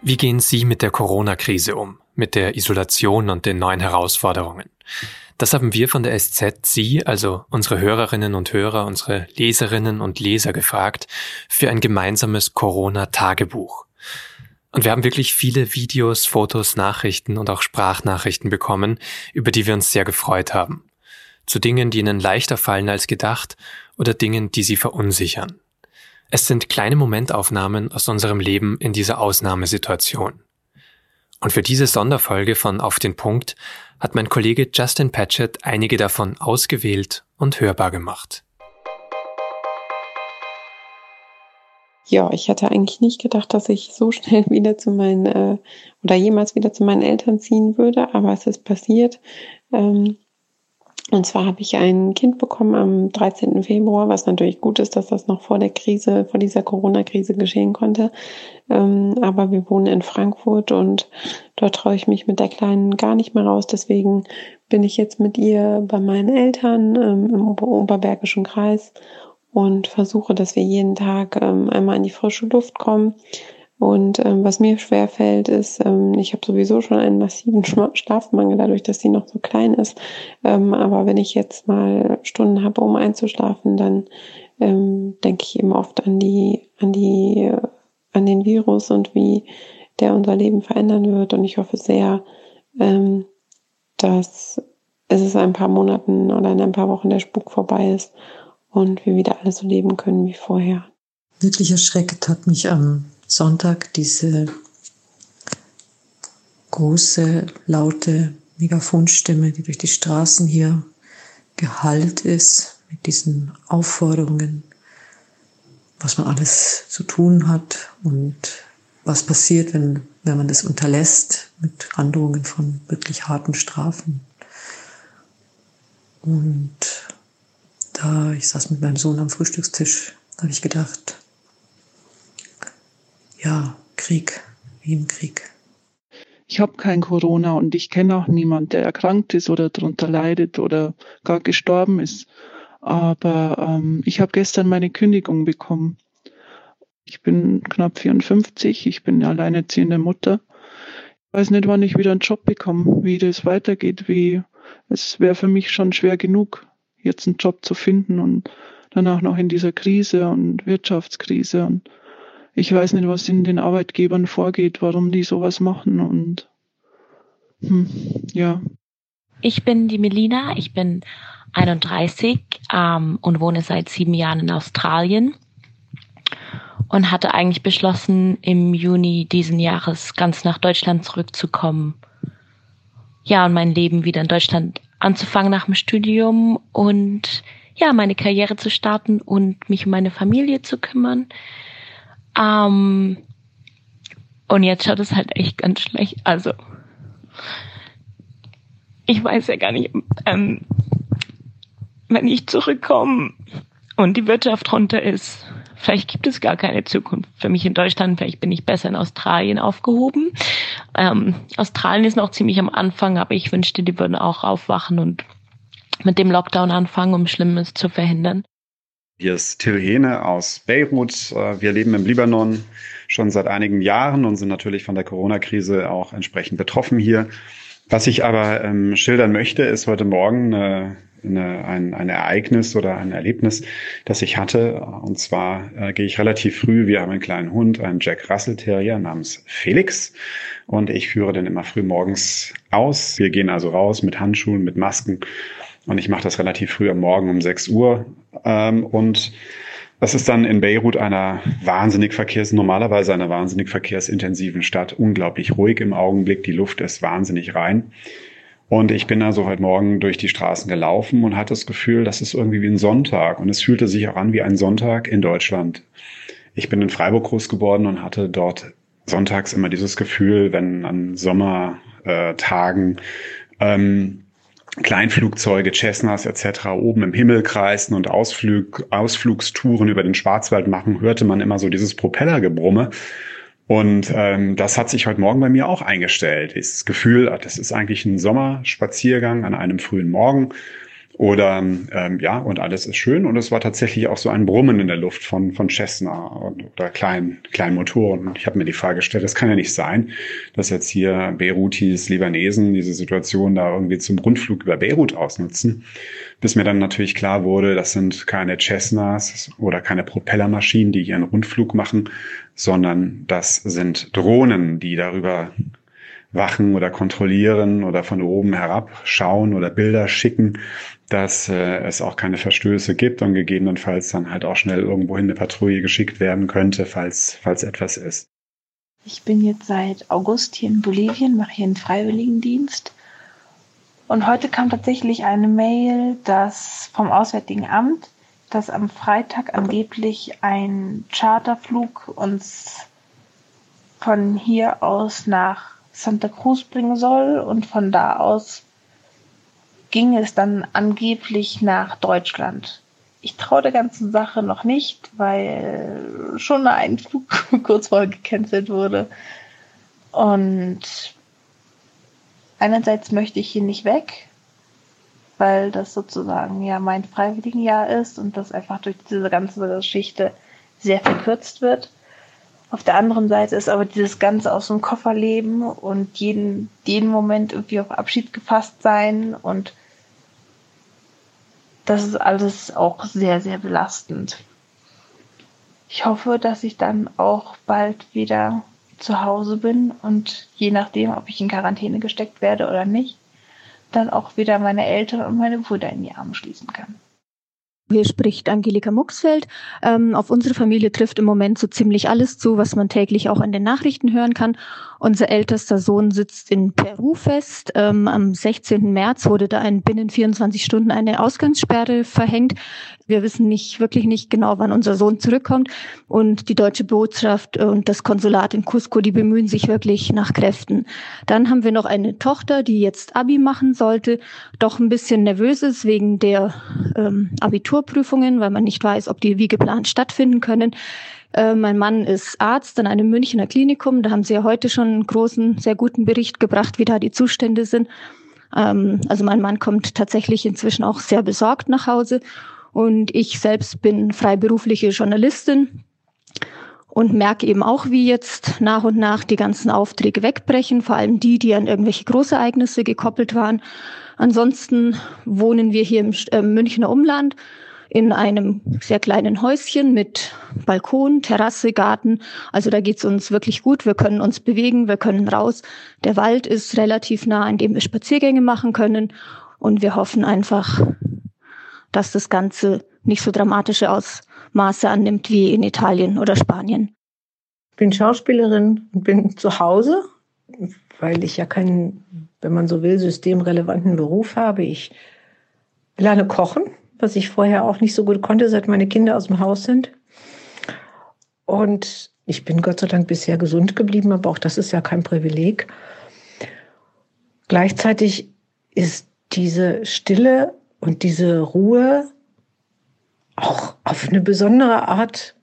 Wie gehen Sie mit der Corona-Krise um, mit der Isolation und den neuen Herausforderungen? Das haben wir von der SZ Sie, also unsere Hörerinnen und Hörer, unsere Leserinnen und Leser gefragt, für ein gemeinsames Corona-Tagebuch. Und wir haben wirklich viele Videos, Fotos, Nachrichten und auch Sprachnachrichten bekommen, über die wir uns sehr gefreut haben. Zu Dingen, die Ihnen leichter fallen als gedacht oder Dingen, die Sie verunsichern. Es sind kleine Momentaufnahmen aus unserem Leben in dieser Ausnahmesituation. Und für diese Sonderfolge von Auf den Punkt hat mein Kollege Justin Patchett einige davon ausgewählt und hörbar gemacht. Ja, ich hatte eigentlich nicht gedacht, dass ich so schnell wieder zu meinen äh, oder jemals wieder zu meinen Eltern ziehen würde, aber es ist passiert. Ähm, und zwar habe ich ein Kind bekommen am 13. Februar, was natürlich gut ist, dass das noch vor der Krise, vor dieser Corona-Krise geschehen konnte. Ähm, aber wir wohnen in Frankfurt und dort traue ich mich mit der Kleinen gar nicht mehr raus. Deswegen bin ich jetzt mit ihr bei meinen Eltern ähm, im Ober Oberbergischen Kreis und versuche, dass wir jeden Tag ähm, einmal in die frische Luft kommen und ähm, was mir schwer fällt, ist, ähm, ich habe sowieso schon einen massiven Schlafmangel, dadurch, dass sie noch so klein ist. Ähm, aber wenn ich jetzt mal Stunden habe, um einzuschlafen, dann ähm, denke ich eben oft an die, an die, an den Virus und wie der unser Leben verändern wird. Und ich hoffe sehr, ähm, dass es ein paar Monaten oder in ein paar Wochen der Spuk vorbei ist und wir wieder alle so leben können wie vorher. Wirklich erschreckt hat mich am Sonntag diese große, laute Megafonstimme, die durch die Straßen hier gehallt ist, mit diesen Aufforderungen, was man alles zu tun hat und was passiert, wenn, wenn man das unterlässt, mit Androhungen von wirklich harten Strafen. Und da, ich saß mit meinem Sohn am Frühstückstisch, habe ich gedacht, Krieg, wie im Krieg. Ich habe kein Corona und ich kenne auch niemanden, der erkrankt ist oder darunter leidet oder gar gestorben ist. Aber ähm, ich habe gestern meine Kündigung bekommen. Ich bin knapp 54, ich bin alleinerziehende Mutter. Ich weiß nicht, wann ich wieder einen Job bekomme, wie das weitergeht, wie es wäre für mich schon schwer genug, jetzt einen Job zu finden und danach noch in dieser Krise und Wirtschaftskrise und ich weiß nicht, was in den Arbeitgebern vorgeht, warum die sowas machen und hm, ja. Ich bin die Melina, ich bin 31 ähm, und wohne seit sieben Jahren in Australien und hatte eigentlich beschlossen, im Juni diesen Jahres ganz nach Deutschland zurückzukommen. Ja, und mein Leben wieder in Deutschland anzufangen nach dem Studium und ja, meine Karriere zu starten und mich um meine Familie zu kümmern. Ähm, und jetzt schaut es halt echt ganz schlecht. Also, ich weiß ja gar nicht, ähm, wenn ich zurückkomme und die Wirtschaft runter ist, vielleicht gibt es gar keine Zukunft für mich in Deutschland, vielleicht bin ich besser in Australien aufgehoben. Ähm, Australien ist noch ziemlich am Anfang, aber ich wünschte, die würden auch aufwachen und mit dem Lockdown anfangen, um Schlimmes zu verhindern. Hier ist Till Hene aus Beirut. Äh, wir leben im Libanon schon seit einigen Jahren und sind natürlich von der Corona-Krise auch entsprechend betroffen hier. Was ich aber ähm, schildern möchte, ist heute Morgen eine, eine, ein, ein Ereignis oder ein Erlebnis, das ich hatte. Und zwar äh, gehe ich relativ früh, wir haben einen kleinen Hund, einen Jack Russell Terrier namens Felix. Und ich führe den immer früh morgens aus. Wir gehen also raus mit Handschuhen, mit Masken und ich mache das relativ früh am Morgen um 6 Uhr. Ähm, und das ist dann in Beirut einer wahnsinnig verkehrs, normalerweise einer wahnsinnig verkehrsintensiven Stadt, unglaublich ruhig im Augenblick. Die Luft ist wahnsinnig rein. Und ich bin also heute Morgen durch die Straßen gelaufen und hatte das Gefühl, das ist irgendwie wie ein Sonntag. Und es fühlte sich auch an wie ein Sonntag in Deutschland. Ich bin in Freiburg groß geworden und hatte dort sonntags immer dieses Gefühl, wenn an Sommertagen ähm, Kleinflugzeuge, Cessnas etc. oben im Himmel kreisen und Ausflug, Ausflugstouren über den Schwarzwald machen, hörte man immer so dieses Propellergebrumme. Und ähm, das hat sich heute Morgen bei mir auch eingestellt. Das Gefühl, ah, das ist eigentlich ein Sommerspaziergang an einem frühen Morgen. Oder ähm, ja, und alles ist schön. Und es war tatsächlich auch so ein Brummen in der Luft von, von Cessna oder kleinen, kleinen Motoren. Und ich habe mir die Frage gestellt, das kann ja nicht sein, dass jetzt hier Beirutis, Libanesen diese Situation da irgendwie zum Rundflug über Beirut ausnutzen. Bis mir dann natürlich klar wurde, das sind keine Cessnas oder keine Propellermaschinen, die ihren Rundflug machen, sondern das sind Drohnen, die darüber wachen oder kontrollieren oder von oben herab schauen oder Bilder schicken dass äh, es auch keine Verstöße gibt und gegebenenfalls dann halt auch schnell irgendwohin eine Patrouille geschickt werden könnte, falls, falls etwas ist. Ich bin jetzt seit August hier in Bolivien, mache hier einen Freiwilligendienst. Und heute kam tatsächlich eine Mail, dass vom Auswärtigen Amt, dass am Freitag angeblich ein Charterflug uns von hier aus nach Santa Cruz bringen soll und von da aus ging es dann angeblich nach Deutschland. Ich traue der ganzen Sache noch nicht, weil schon ein Flug kurz vorher gecancelt wurde. Und einerseits möchte ich hier nicht weg, weil das sozusagen ja mein Freiwilligenjahr ist und das einfach durch diese ganze Geschichte sehr verkürzt wird. Auf der anderen Seite ist aber dieses Ganze aus dem Koffer leben und jeden, jeden Moment irgendwie auf Abschied gefasst sein und das ist alles auch sehr, sehr belastend. Ich hoffe, dass ich dann auch bald wieder zu Hause bin und je nachdem, ob ich in Quarantäne gesteckt werde oder nicht, dann auch wieder meine Eltern und meine Brüder in die Arme schließen kann. Hier spricht Angelika Muxfeld. Ähm, auf unsere Familie trifft im Moment so ziemlich alles zu, was man täglich auch an den Nachrichten hören kann. Unser ältester Sohn sitzt in Peru fest. Ähm, am 16. März wurde da in binnen 24 Stunden eine Ausgangssperre verhängt. Wir wissen nicht, wirklich nicht genau, wann unser Sohn zurückkommt. Und die deutsche Botschaft und das Konsulat in Cusco, die bemühen sich wirklich nach Kräften. Dann haben wir noch eine Tochter, die jetzt Abi machen sollte, doch ein bisschen nervös ist wegen der ähm, Abiturprüfungen, weil man nicht weiß, ob die wie geplant stattfinden können. Äh, mein Mann ist Arzt an einem Münchner Klinikum. Da haben sie ja heute schon einen großen, sehr guten Bericht gebracht, wie da die Zustände sind. Ähm, also mein Mann kommt tatsächlich inzwischen auch sehr besorgt nach Hause. Und ich selbst bin freiberufliche Journalistin und merke eben auch, wie jetzt nach und nach die ganzen Aufträge wegbrechen, vor allem die, die an irgendwelche Großereignisse gekoppelt waren. Ansonsten wohnen wir hier im äh, Münchner Umland in einem sehr kleinen Häuschen mit Balkon, Terrasse, Garten. Also da geht's uns wirklich gut. Wir können uns bewegen, wir können raus. Der Wald ist relativ nah, in dem wir Spaziergänge machen können. Und wir hoffen einfach, dass das Ganze nicht so dramatische Ausmaße annimmt wie in Italien oder Spanien. Ich bin Schauspielerin und bin zu Hause, weil ich ja keinen, wenn man so will, systemrelevanten Beruf habe. Ich lerne kochen, was ich vorher auch nicht so gut konnte, seit meine Kinder aus dem Haus sind. Und ich bin Gott sei Dank bisher gesund geblieben, aber auch das ist ja kein Privileg. Gleichzeitig ist diese Stille und diese Ruhe auch auf eine besondere Art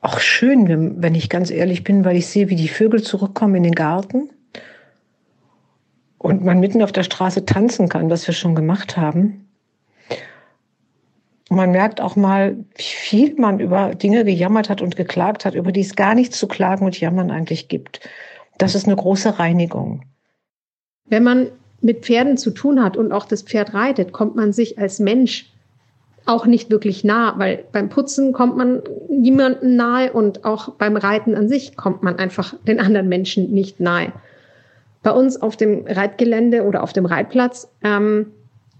auch schön, wenn ich ganz ehrlich bin, weil ich sehe, wie die Vögel zurückkommen in den Garten und man mitten auf der Straße tanzen kann, was wir schon gemacht haben. Und man merkt auch mal, wie viel man über Dinge gejammert hat und geklagt hat, über die es gar nichts zu klagen und jammern eigentlich gibt. Das ist eine große Reinigung. Wenn man mit Pferden zu tun hat und auch das Pferd reitet, kommt man sich als Mensch auch nicht wirklich nah, weil beim Putzen kommt man niemandem nahe und auch beim Reiten an sich kommt man einfach den anderen Menschen nicht nahe. Bei uns auf dem Reitgelände oder auf dem Reitplatz, ähm,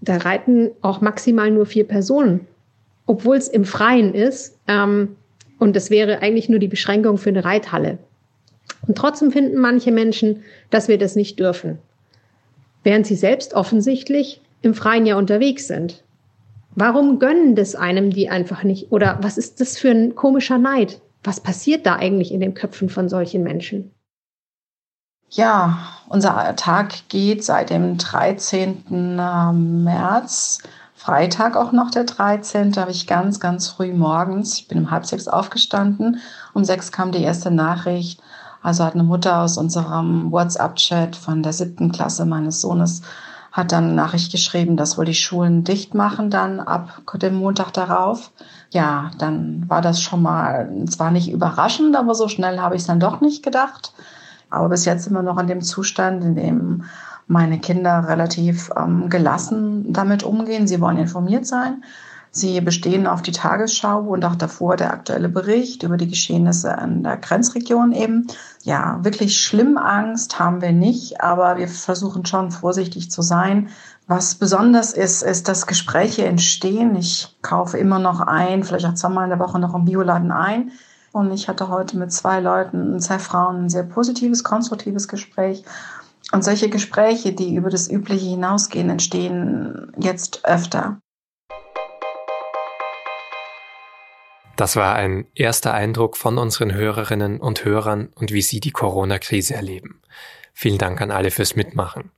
da reiten auch maximal nur vier Personen, obwohl es im Freien ist. Ähm, und das wäre eigentlich nur die Beschränkung für eine Reithalle. Und trotzdem finden manche Menschen, dass wir das nicht dürfen während sie selbst offensichtlich im freien Jahr unterwegs sind. Warum gönnen das einem die einfach nicht? Oder was ist das für ein komischer Neid? Was passiert da eigentlich in den Köpfen von solchen Menschen? Ja, unser Tag geht seit dem 13. Ähm, März, Freitag auch noch der 13. Da habe ich ganz, ganz früh morgens, ich bin um halb sechs aufgestanden, um sechs kam die erste Nachricht, also hat eine Mutter aus unserem WhatsApp-Chat von der siebten Klasse meines Sohnes hat dann Nachricht geschrieben, dass wohl die Schulen dicht machen dann ab dem Montag darauf. Ja, dann war das schon mal zwar nicht überraschend, aber so schnell habe ich es dann doch nicht gedacht. Aber bis jetzt sind wir noch in dem Zustand, in dem meine Kinder relativ ähm, gelassen damit umgehen. Sie wollen informiert sein. Sie bestehen auf die Tagesschau und auch davor der aktuelle Bericht über die Geschehnisse in der Grenzregion eben. Ja, wirklich schlimm Angst haben wir nicht, aber wir versuchen schon vorsichtig zu sein. Was besonders ist, ist, dass Gespräche entstehen. Ich kaufe immer noch ein, vielleicht auch zweimal in der Woche noch im Bioladen ein. Und ich hatte heute mit zwei Leuten, zwei Frauen, ein sehr positives, konstruktives Gespräch. Und solche Gespräche, die über das Übliche hinausgehen, entstehen jetzt öfter. Das war ein erster Eindruck von unseren Hörerinnen und Hörern und wie sie die Corona-Krise erleben. Vielen Dank an alle fürs Mitmachen.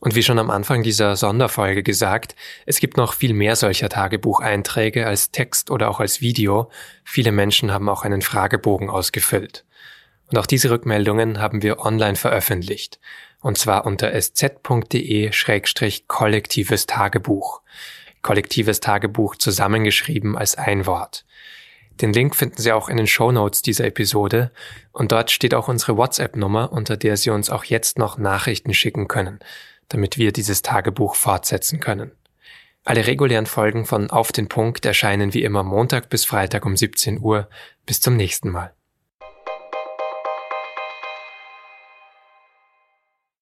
Und wie schon am Anfang dieser Sonderfolge gesagt, es gibt noch viel mehr solcher Tagebucheinträge als Text oder auch als Video. Viele Menschen haben auch einen Fragebogen ausgefüllt. Und auch diese Rückmeldungen haben wir online veröffentlicht. Und zwar unter sz.de-kollektives Tagebuch. Kollektives Tagebuch zusammengeschrieben als ein Wort. Den Link finden Sie auch in den Show Notes dieser Episode und dort steht auch unsere WhatsApp-Nummer, unter der Sie uns auch jetzt noch Nachrichten schicken können, damit wir dieses Tagebuch fortsetzen können. Alle regulären Folgen von Auf den Punkt erscheinen wie immer Montag bis Freitag um 17 Uhr. Bis zum nächsten Mal.